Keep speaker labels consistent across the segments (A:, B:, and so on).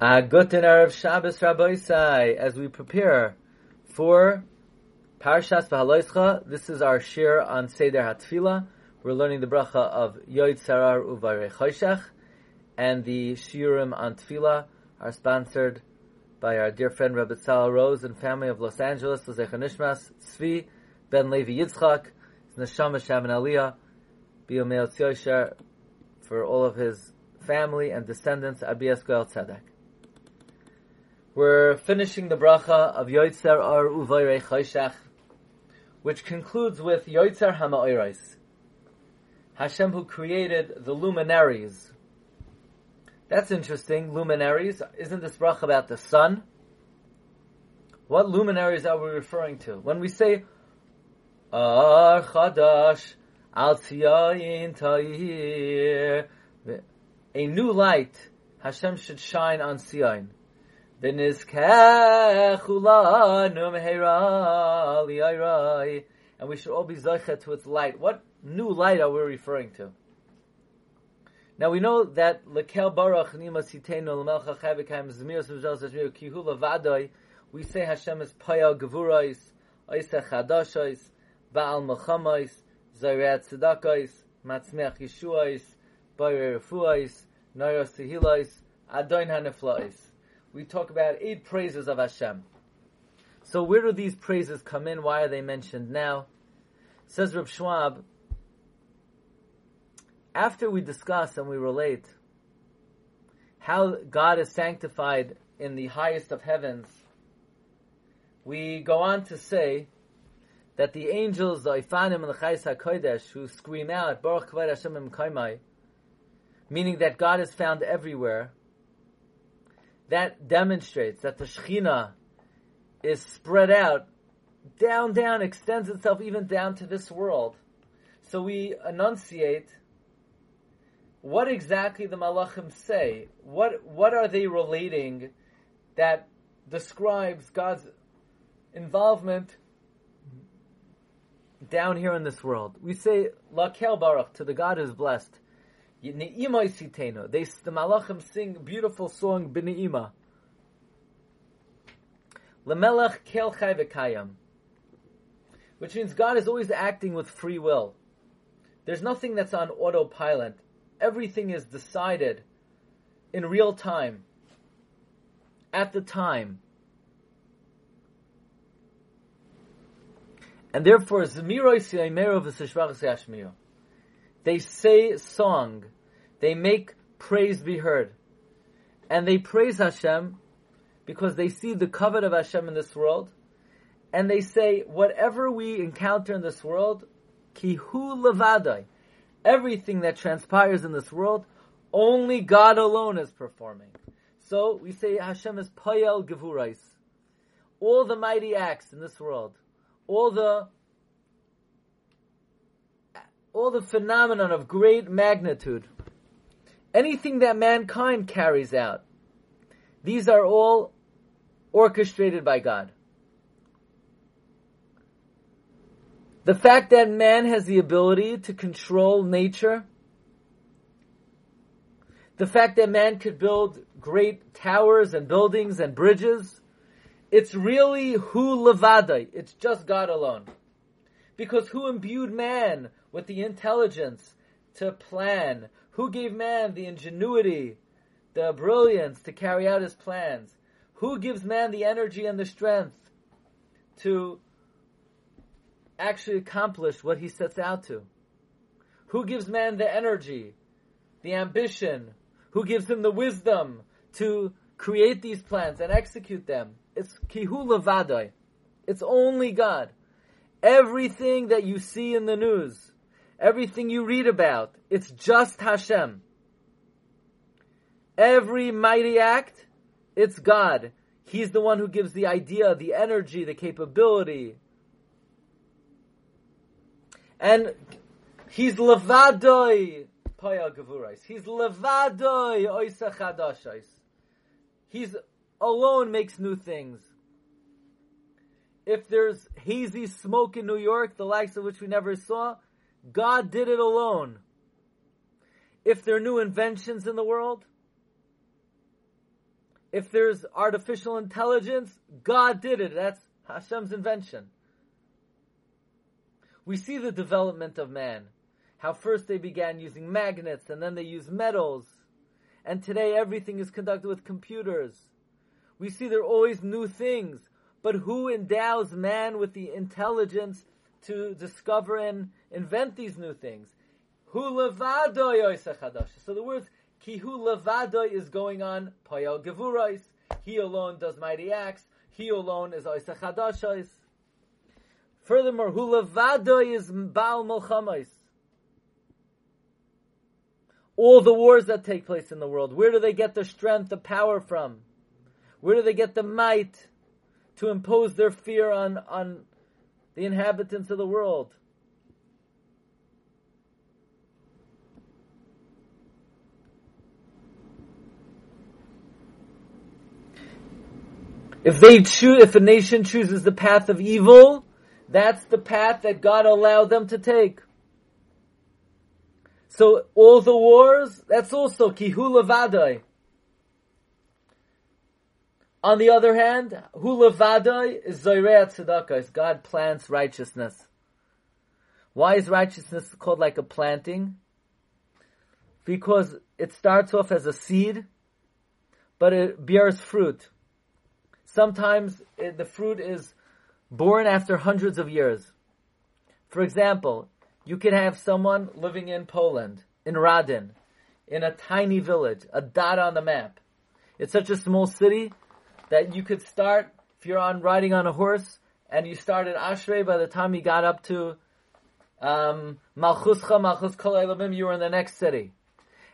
A: Guten Erev Shabbos Rabbeisai, as we prepare for Parshas V'Haloischa, this is our shir on Seder HaTfilah. We're learning the bracha of Yoitzer Ar Uvarei Choshech, and the shiurim on Tfilah are sponsored by our dear friend Rabbi Tzal Rose and family of Los Angeles, L'Zecha Nishmas, Tzvi, Ben Levi Yitzchak, Neshama Shaman Aliyah, Biyomel Tziosher, for all of his family and descendants, Abiyas Goel Tzedek. We're finishing the bracha of Yoitzer Ar Uvayrei Choshech, which concludes with Yoitzer Hama'orais. Hashem who created the luminaries. That's interesting, luminaries. Isn't this bracha about the sun? What luminaries are we referring to? When we say Ar Chadash Al Tziyayin Ta'ir, a new light, Hashem should shine on Zion. And we should all be zeichet its light. What new light are we referring to? Now we know that lekel baruch nima sitenu l'melcha chavikaim zmios v'zos ashmiu kihu levadoi. We say Hashem is payal gevurais, oiseh chadashos, baal melchamos, zayrat tzedakos, matzmeach yeshuais, bayre refuais, nayos tehilais, adoin haneflais we talk about eight praises of Hashem. So where do these praises come in? Why are they mentioned now? Says Reb Schwab, after we discuss and we relate how God is sanctified in the highest of heavens, we go on to say that the angels, the Ifanim and the Chayis HaKodesh, who scream out, Baruch Kavod Hashem Kaimai, meaning that God is found everywhere, that demonstrates that the Shekhinah is spread out, down, down, extends itself even down to this world. So we enunciate what exactly the Malachim say. What what are they relating that describes God's involvement down here in this world? We say Lakel Baruch to the God who is blessed. They, the malachim sing beautiful song b'ne'ima. Lemelech kel chai. Which means God is always acting with free will. There's nothing that's on autopilot. Everything is decided in real time. At the time. And therefore, Zemiroi Siyaimero v'sishvachas yashmiyo. They say song. They make praise be heard. And they praise Hashem because they see the covet of Hashem in this world. And they say, whatever we encounter in this world, kihu levadai, everything that transpires in this world, only God alone is performing. So we say Hashem is payel gevurais. All the mighty acts in this world, all the all the phenomenon of great magnitude, anything that mankind carries out, these are all orchestrated by God. The fact that man has the ability to control nature, the fact that man could build great towers and buildings and bridges, it's really who levadai. It's just God alone. Because who imbued man with the intelligence to plan? Who gave man the ingenuity, the brilliance to carry out his plans? Who gives man the energy and the strength to actually accomplish what he sets out to? Who gives man the energy, the ambition? Who gives him the wisdom to create these plans and execute them? It's kihu levadai. It's only God. Everything that you see in the news, everything you read about, it's just Hashem. Every mighty act, it's God. He's the one who gives the idea, the energy, the capability. And he's levadoi paya gavurais. He's levadoi oisa He's alone makes new things if there's hazy smoke in New York, the likes of which we never saw, God did it alone. If there are new inventions in the world, If there's artificial intelligence, God did it. That's Hashem's invention. We see the development of man. How first they began using magnets and then they used metals. And today everything is conducted with computers. We see there are always new things. But who endows man with the intelligence to discover and invent these new things? Hu So the words ki hu is going on payal gevurais. He alone does mighty acts. He alone is oisachadashais. Furthermore, hu is baal milchamais. All the wars that take place in the world, where do they get the strength, the power from? Where do they get the might to impose their fear on, on the inhabitants of the world? If they choose, if a nation chooses the path of evil, that's the path that God allowed them to take. So all the wars, that's also kihula vadai. On the other hand, hula vadai is zoyreat tzedakah, is God plants righteousness. Why is righteousness called like a planting? Because it starts off as a seed, but it bears fruit. Sometimes it, the fruit is born after hundreds of years. For example, you could have someone living in Poland, in Radin, in a tiny village, a dot on the map. It's such a small city that you could start, if you're on riding on a horse, and you start at Ashrei, by the time you got up to um, Malchuscha, Malchus Kol you were in the next city.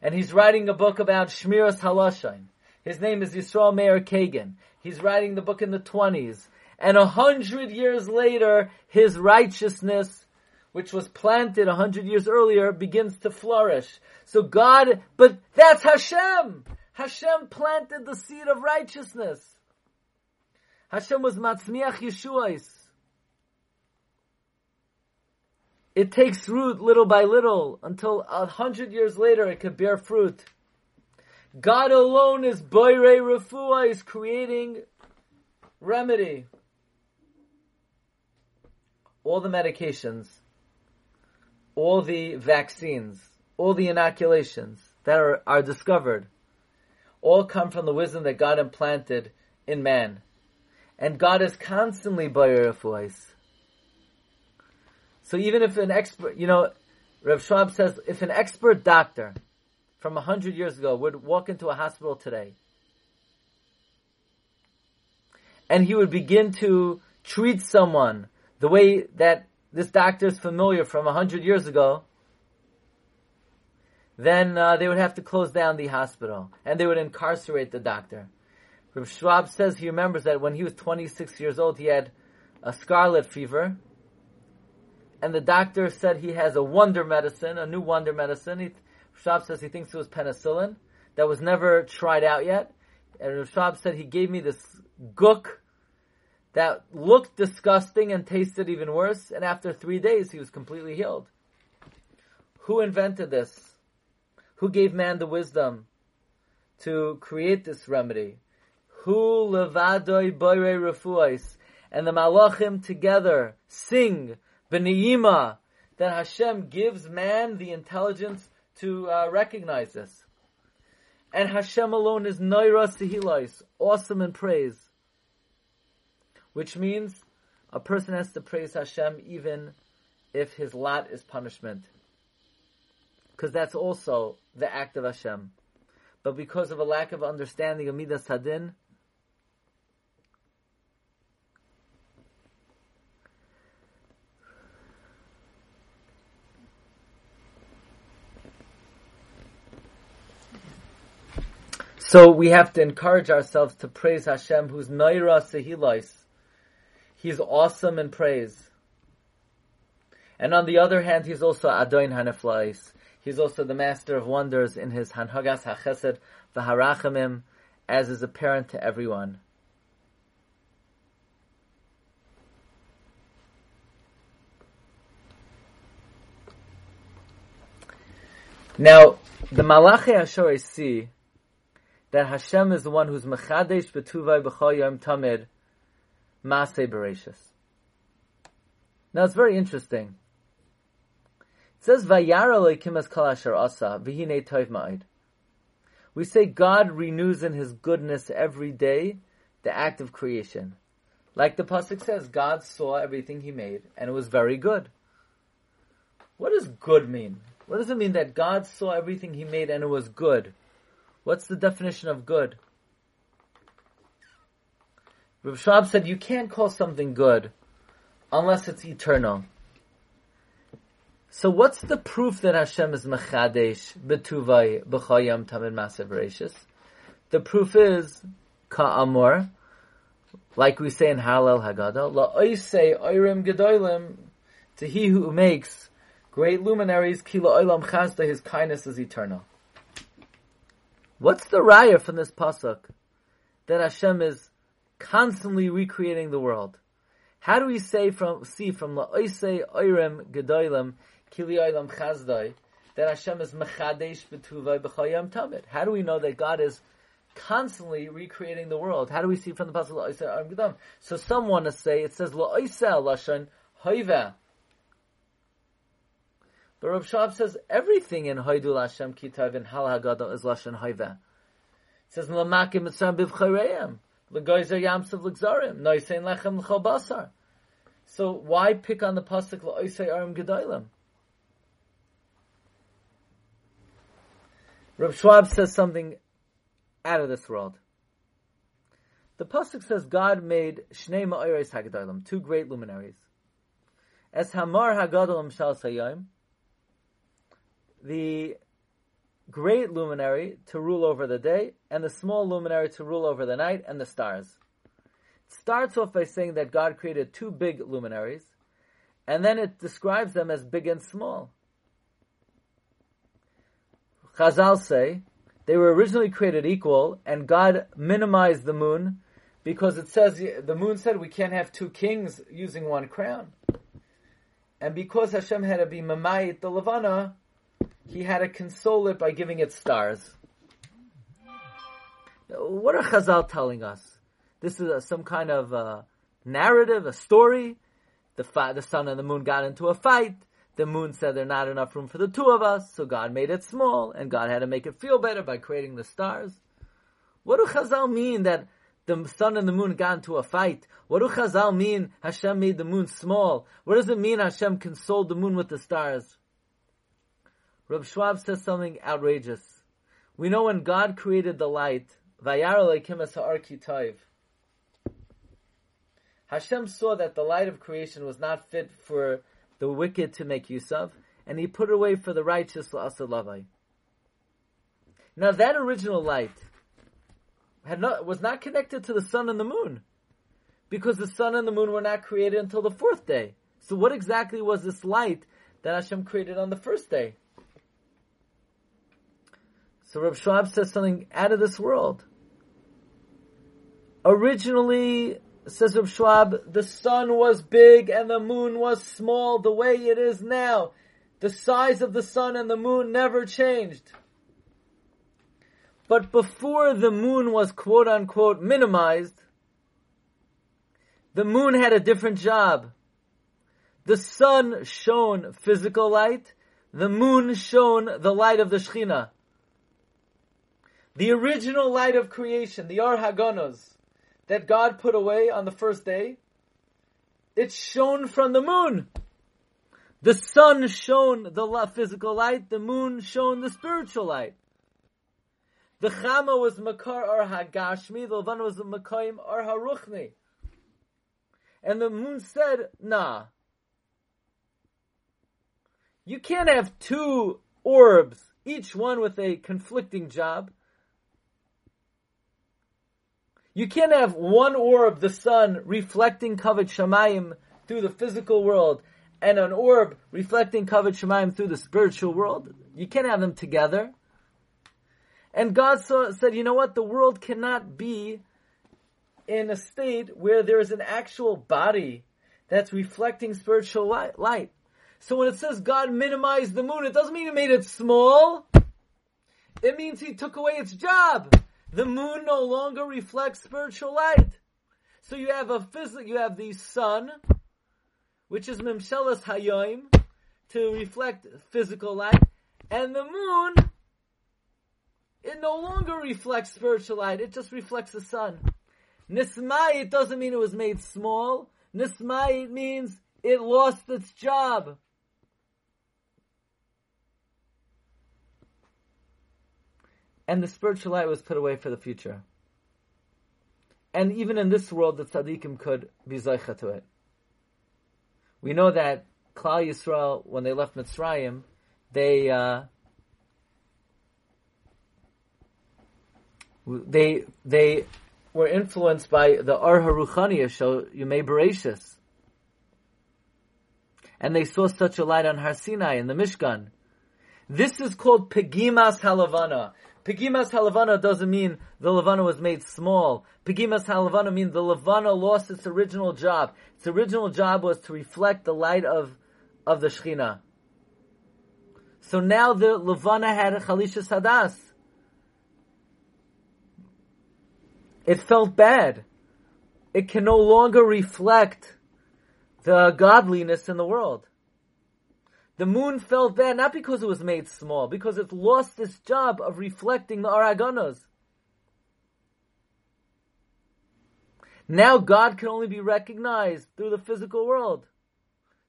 A: And he's writing a book about Shmiras Halashain. His name is Yisrael Meir Kagan. He's writing the book in the 20s. And a hundred years later, his righteousness, which was planted a hundred years earlier, begins to flourish. So God, but that's Hashem! Hashem planted the seed of righteousness. Hashem was Matzmiach Yeshuais. It takes root little by little until a hundred years later it could bear fruit. God alone is Boire Refuah, is creating remedy. All the medications, all the vaccines, all the inoculations that are, are discovered, all come from the wisdom that God implanted in man. And God is constantly Boire Refuah. So even if an expert, you know, Rav Schwab says, if an expert doctor from a hundred years ago would walk into a hospital today, and he would begin to treat someone the way that this doctor is familiar from a hundred years ago, then uh, they would have to close down the hospital and they would incarcerate the doctor. Rav Schwab says he remembers that when he was 26 years old, he had a scarlet fever, and the doctor said he has a wonder medicine, a new wonder medicine. He, Schwab says he thinks it was penicillin that was never tried out yet. And Schwab said he gave me this gook that looked disgusting and tasted even worse. And after three days, he was completely healed. Who invented this? Who gave man the wisdom to create this remedy? Who levadoi boire refuais? And the malachim together sing b'niyima that Hashem gives man the intelligence to uh, recognize this. And Hashem alone is Naira Sihilais, awesome in praise. Which means a person has to praise Hashem even if his lot is punishment. Because that's also the act of Hashem. But because of a lack of understanding of Midas Hadin, So we have to encourage ourselves to praise Hashem, who's Naira Sehilais. He's awesome in praise. And on the other hand, he's also Adoin Haneflais. He's also the master of wonders in his Hanhagas HaChesed V'Harachamim, as is apparent to everyone. Now, the Malachi Ashore see that Hashem is the one who's mechadesh betuvay b'chol yom tamid masay bereshis. Now it's very interesting. It says vayara leikim es kol asher asa v'hinei toiv ma'id. We say God renews in His goodness every day the act of creation. Like the pasuk says, God saw everything He made, and it was very good. What does good mean? What does it mean that God saw everything He made and it was good? What's the definition of good? Rav Schwab said you can't call something good unless it's eternal. So what's the proof that Hashem is mechadesh betuvay b'chayam tamid masav The proof is ka'amor, like we say in Hallel Haggadah, la'oisei oirim gedolim, to he who makes great luminaries, kila oilam chazda, his kindness is eternal. What's the raya from this pasuk that Hashem is constantly recreating the world? How do we say from see from la'oisei oirim gedolim Kili Olam Chazdai, that Hashem is Mechadesh B'tuvay B'chayam Tamid. How do we know that God is constantly recreating the world? How do we see from the Pasuk La'oiseh Aram Gedam? So some want to say, it says La'oiseh Lashon Hoiva. But Rav Schwab says everything in Hoidul Hashem Kitav in Hal Haggadah is Lashon Hoiva. It says Lamakim Mitzram Bivchareim. L'goyzer Yamsav L'gzarim. Noisein Lechem L'chol Basar. So why pick on the Pasuk La'oiseh Aram Gedolim? Rav Schwab says something out of this world. The pasuk says God made Shnei Ma'oris Hagadalim, two great luminaries. As Hamar Hagadalim Shal Sayim, the great luminary to rule over the day, and the small luminary to rule over the night and the stars. It starts off by saying that God created two big luminaries, and then it describes them as big and small. Chazal say they were originally created equal, and God minimized the moon because it says the moon said we can't have two kings using one crown, and because Hashem had to be mamayit the levana, He had to console it by giving it stars. What are Chazal telling us? This is a, some kind of a narrative, a story. The, fa- the sun and the moon got into a fight the moon said there's not enough room for the two of us, so God made it small, and God had to make it feel better by creating the stars. What do Chazal mean that the sun and the moon got into a fight? What do Chazal mean Hashem made the moon small? What does it mean Hashem consoled the moon with the stars? Reb Schwab says something outrageous. We know when God created the light, Hashem saw that the light of creation was not fit for the wicked to make use of, and he put it away for the righteous la'asalavai. Now that original light had not, was not connected to the sun and the moon, because the sun and the moon were not created until the fourth day. So what exactly was this light that Hashem created on the first day? So Rav Schwab says something out of this world. Originally, says Reb Schwab, the sun was big and the moon was small the way it is now. The size of the sun and the moon never changed. But before the moon was quote unquote minimized, the moon had a different job. The sun shone physical light, the moon shone the light of the Shekhinah. The original light of creation, the Ar Hagonos, that God put away on the first day, it shone from the moon. The sun shone the physical light, the moon shone the spiritual light. The Chama was Makar or Hagashmi, the Levana was Makayim or Haruchni. And the moon said, nah. You can't have two orbs, each one with a conflicting job. You can't have one orb, the sun, reflecting Kavod Shamayim through the physical world, and an orb reflecting Kavod Shamayim through the spiritual world. You can't have them together. And God saw, said, you know what? The world cannot be in a state where there is an actual body that's reflecting spiritual light. So when it says God minimized the moon, it doesn't mean He made it small. It means He took away its job. The moon no longer reflects spiritual light. So you have a physical, you have the sun, which is Mimshelas Hayoim, to reflect physical light, and the moon, it no longer reflects spiritual light, it just reflects the sun. Nismai, it doesn't mean it was made small. Nismai, it means it lost its job. And the spiritual light was put away for the future. And even in this world, the tzaddikim could be zaycha to it. We know that Klal Yisrael, when they left Mitzrayim, they uh, they they were influenced by the Ar Haruchani show Yumei Bereshis. And they saw such a light on Har Sinai in the Mishkan. This is called Pegimas Halavana. Pegimas Halavana doesn't mean the Levana was made small. Pegimas Halavana means the Levana lost its original job. Its original job was to reflect the light of, of the Shechina. So now the Levana had a Chalisha Sadas. It felt bad. It can no longer reflect the godliness in the world. The moon fell there not because it was made small, because it lost its job of reflecting the Aragonas. Now God can only be recognized through the physical world.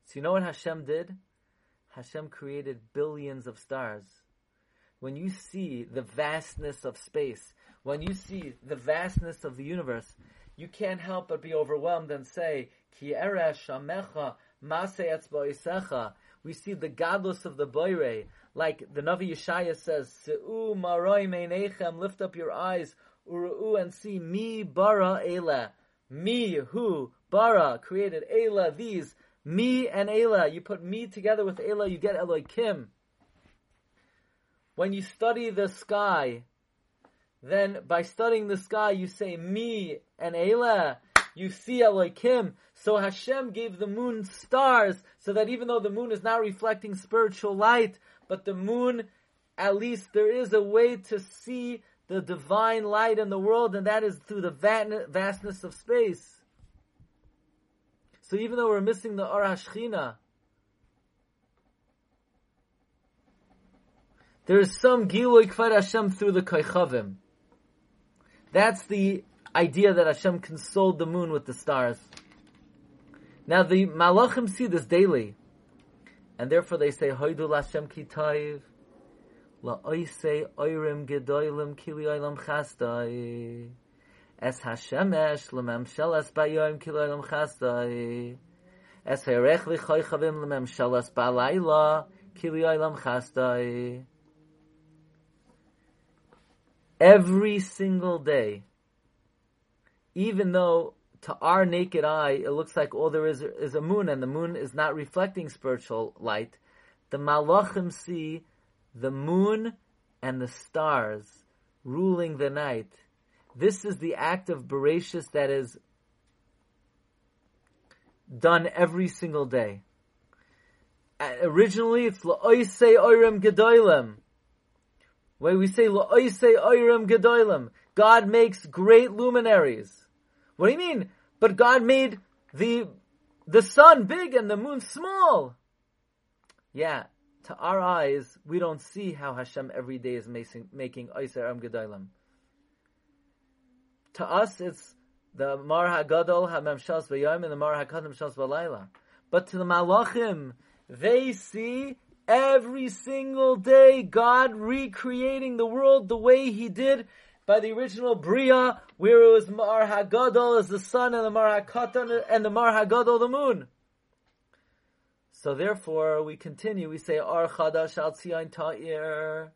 A: So you know what Hashem did? Hashem created billions of stars. When you see the vastness of space, when you see the vastness of the universe, you can't help but be overwhelmed and say, Ki eresh shamecha masei We see the godless of the boire, like the Navi Yeshaya says, Se'u maroi meinechem, lift up your eyes, uru'u, and see mi bara ela. Me, who, bara, created ela, these, me and ela. You put me together with ela, you get Elohim. When you study the sky, then by studying the sky, you say me and Elah. You see Elohim. So Hashem gave the moon stars, so that even though the moon is not reflecting spiritual light, but the moon, at least there is a way to see the divine light in the world, and that is through the vastness of space. So even though we're missing the Ar Hashchina, there is some Gilui Kfar Hashem through the Koichavim. That's the idea that Hashem consoled the moon with the stars. Now the Malachim see this daily, and therefore they say, "Hoidu Hashem kitayv, la oisei oirim gedoylim kili chastai, es Hashemesh lememshelas bayoyim kili oilam chastai, es herech v'choichavim lememshelas balayla kili chastai." every single day, even though to our naked eye it looks like all there is is a moon and the moon is not reflecting spiritual light, the malachim see the moon and the stars ruling the night. This is the act of Bereshis that is done every single day. Originally, it's la'oise oirim gedoylem. When we say La'oise Oyrim Gedolim, God makes great luminaries. What do you mean? But God made the the sun big and the moon small. Yeah, to our eyes, we don't see how Hashem every day is making making Oyser Gedolim. To us, it's the Mar HaGadol HaMemshas V'Yom and the Mar HaKadam Shas V'Layla. But to the Malachim, they see Every single day, God recreating the world the way He did by the original Bria, where it was Mar Hagadol as the sun and the Mar Hakatan and the Mar Hagadol the moon. So therefore, we continue. We say Ar Chadash Al Tzion Ta'ir.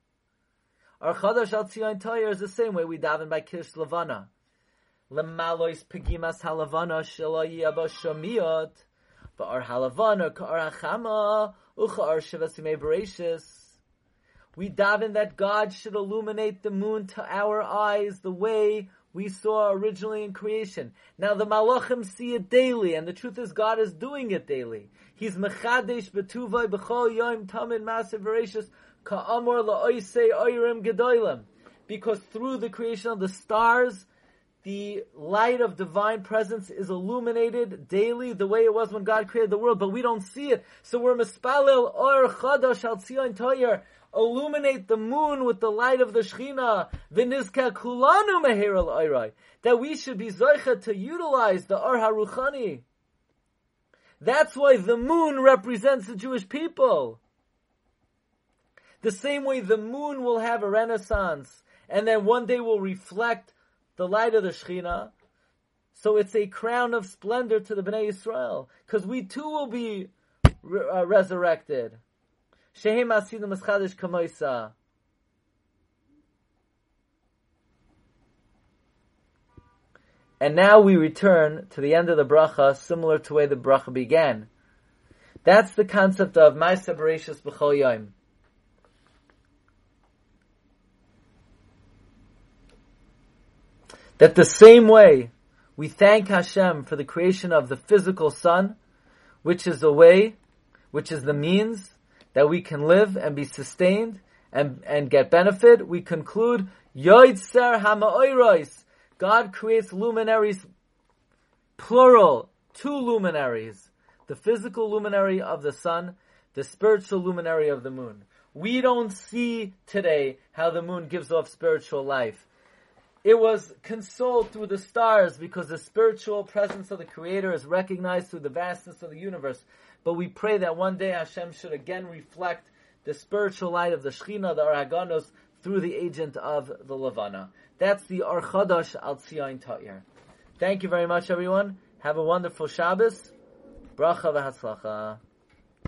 A: Ar Chadash Al Tzion Ta'ir is the same way we daven by Kish Levana. Lemalois Pegimas Halavana Shalayi Abba Shamiot. But Ar Halavana Ka'ar Hachama we daven that God should illuminate the moon to our eyes the way we saw originally in creation. Now the malachim see it daily, and the truth is God is doing it daily. He's mechadesh betuvay b'chol yom tamin massive voracious ka'amor la'oisei oyrim gedoylem. because through the creation of the stars, the light of divine presence is illuminated daily the way it was when God created the world, but we don't see it. So we're mispalil or chadash al tzion toyer, illuminate the moon with the light of the Shechina, v'nizka kulanu meher al that we should be zoicha to utilize the Ar HaRuchani. That's why the moon represents the Jewish people. The same way the moon will have a renaissance, and then one day will reflect the light of the Shechina. So it's a crown of splendor to the Bnei Israel, because we too will be re- uh, resurrected. Shehem kamoisa. And now we return to the end of the bracha, similar to the way the bracha began. That's the concept of Ma'aser Bereshis B'chol Yom. That the same way we thank Hashem for the creation of the physical sun, which is the way, which is the means that we can live and be sustained and, and get benefit, we conclude, Yoitzer Hama'oirois, God creates luminaries, plural, two luminaries. The physical luminary of the sun, the spiritual luminary of the moon. We don't see today how the moon gives off spiritual life. It was consoled through the stars because the spiritual presence of the Creator is recognized through the vastness of the universe. But we pray that one day Hashem should again reflect the spiritual light of the Shechina, the Araganos, through the agent of the Levana. That's the Archadash Al Tzion Ta'ir. Thank you very much, everyone. Have a wonderful Shabbos. Bracha v'hatzlacha.